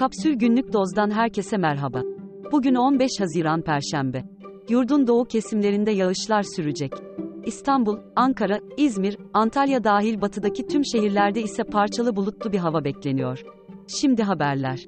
Kapsül Günlük Doz'dan herkese merhaba. Bugün 15 Haziran Perşembe. Yurdun doğu kesimlerinde yağışlar sürecek. İstanbul, Ankara, İzmir, Antalya dahil batıdaki tüm şehirlerde ise parçalı bulutlu bir hava bekleniyor. Şimdi haberler.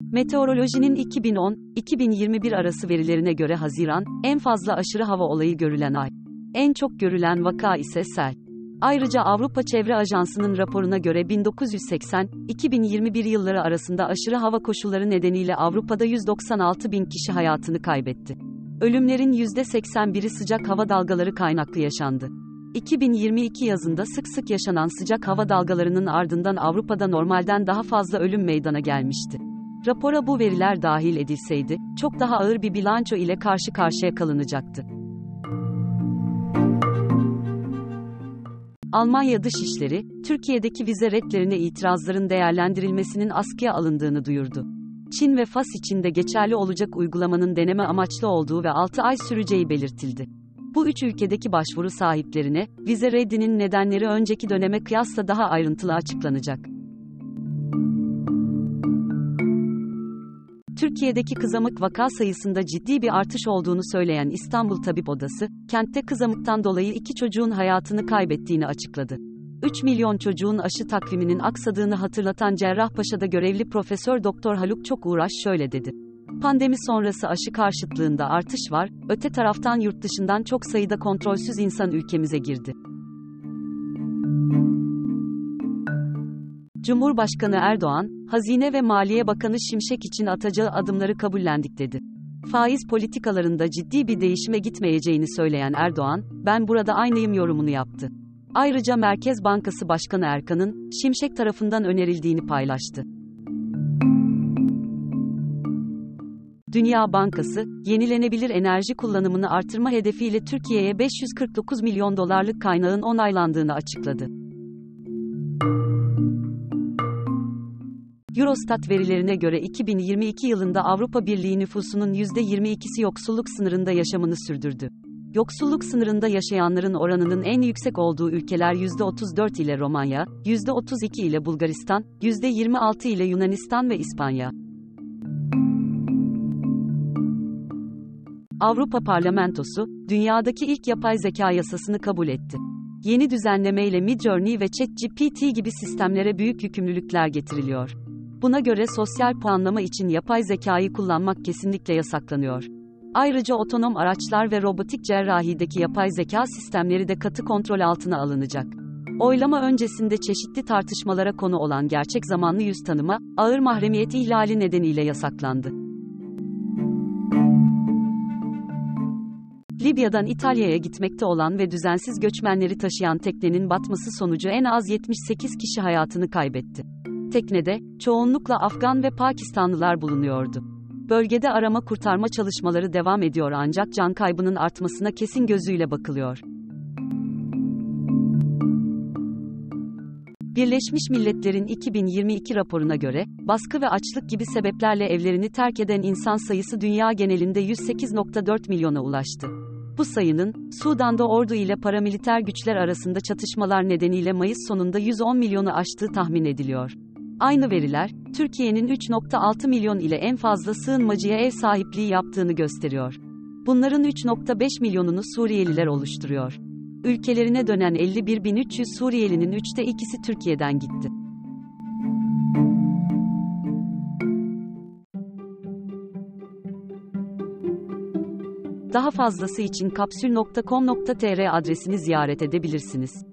Meteorolojinin 2010-2021 arası verilerine göre Haziran, en fazla aşırı hava olayı görülen ay. En çok görülen vaka ise sel. Ayrıca Avrupa Çevre Ajansı'nın raporuna göre 1980-2021 yılları arasında aşırı hava koşulları nedeniyle Avrupa'da 196 bin kişi hayatını kaybetti. Ölümlerin %81'i sıcak hava dalgaları kaynaklı yaşandı. 2022 yazında sık sık yaşanan sıcak hava dalgalarının ardından Avrupa'da normalden daha fazla ölüm meydana gelmişti. Rapora bu veriler dahil edilseydi, çok daha ağır bir bilanço ile karşı karşıya kalınacaktı. Almanya Dışişleri, Türkiye'deki vize redlerine itirazların değerlendirilmesinin askıya alındığını duyurdu. Çin ve Fas için de geçerli olacak uygulamanın deneme amaçlı olduğu ve 6 ay süreceği belirtildi. Bu üç ülkedeki başvuru sahiplerine, vize reddinin nedenleri önceki döneme kıyasla daha ayrıntılı açıklanacak. Türkiye'deki kızamık vaka sayısında ciddi bir artış olduğunu söyleyen İstanbul Tabip Odası, kentte kızamıktan dolayı iki çocuğun hayatını kaybettiğini açıkladı. 3 milyon çocuğun aşı takviminin aksadığını hatırlatan Cerrahpaşa'da görevli Profesör Doktor Haluk Çok Uğraş şöyle dedi. Pandemi sonrası aşı karşıtlığında artış var, öte taraftan yurt dışından çok sayıda kontrolsüz insan ülkemize girdi. Cumhurbaşkanı Erdoğan, Hazine ve Maliye Bakanı Şimşek için atacağı adımları kabullendik dedi. Faiz politikalarında ciddi bir değişime gitmeyeceğini söyleyen Erdoğan, ben burada aynıyım yorumunu yaptı. Ayrıca Merkez Bankası Başkanı Erkan'ın, Şimşek tarafından önerildiğini paylaştı. Dünya Bankası, yenilenebilir enerji kullanımını artırma hedefiyle Türkiye'ye 549 milyon dolarlık kaynağın onaylandığını açıkladı. Eurostat verilerine göre 2022 yılında Avrupa Birliği nüfusunun %22'si yoksulluk sınırında yaşamını sürdürdü. Yoksulluk sınırında yaşayanların oranının en yüksek olduğu ülkeler %34 ile Romanya, %32 ile Bulgaristan, %26 ile Yunanistan ve İspanya. Avrupa Parlamentosu, dünyadaki ilk yapay zeka yasasını kabul etti. Yeni düzenlemeyle Midjourney ve ChatGPT gibi sistemlere büyük yükümlülükler getiriliyor. Buna göre sosyal puanlama için yapay zekayı kullanmak kesinlikle yasaklanıyor. Ayrıca otonom araçlar ve robotik cerrahideki yapay zeka sistemleri de katı kontrol altına alınacak. Oylama öncesinde çeşitli tartışmalara konu olan gerçek zamanlı yüz tanıma, ağır mahremiyet ihlali nedeniyle yasaklandı. Libya'dan İtalya'ya gitmekte olan ve düzensiz göçmenleri taşıyan teknenin batması sonucu en az 78 kişi hayatını kaybetti. Teknede, çoğunlukla Afgan ve Pakistanlılar bulunuyordu. Bölgede arama kurtarma çalışmaları devam ediyor ancak can kaybının artmasına kesin gözüyle bakılıyor. Birleşmiş Milletler'in 2022 raporuna göre, baskı ve açlık gibi sebeplerle evlerini terk eden insan sayısı dünya genelinde 108.4 milyona ulaştı. Bu sayının, Sudan'da ordu ile paramiliter güçler arasında çatışmalar nedeniyle Mayıs sonunda 110 milyonu aştığı tahmin ediliyor. Aynı veriler, Türkiye'nin 3.6 milyon ile en fazla sığınmacıya ev sahipliği yaptığını gösteriyor. Bunların 3.5 milyonunu Suriyeliler oluşturuyor. Ülkelerine dönen 51.300 Suriyelinin üçte ikisi Türkiye'den gitti. Daha fazlası için kapsül.com.tr adresini ziyaret edebilirsiniz.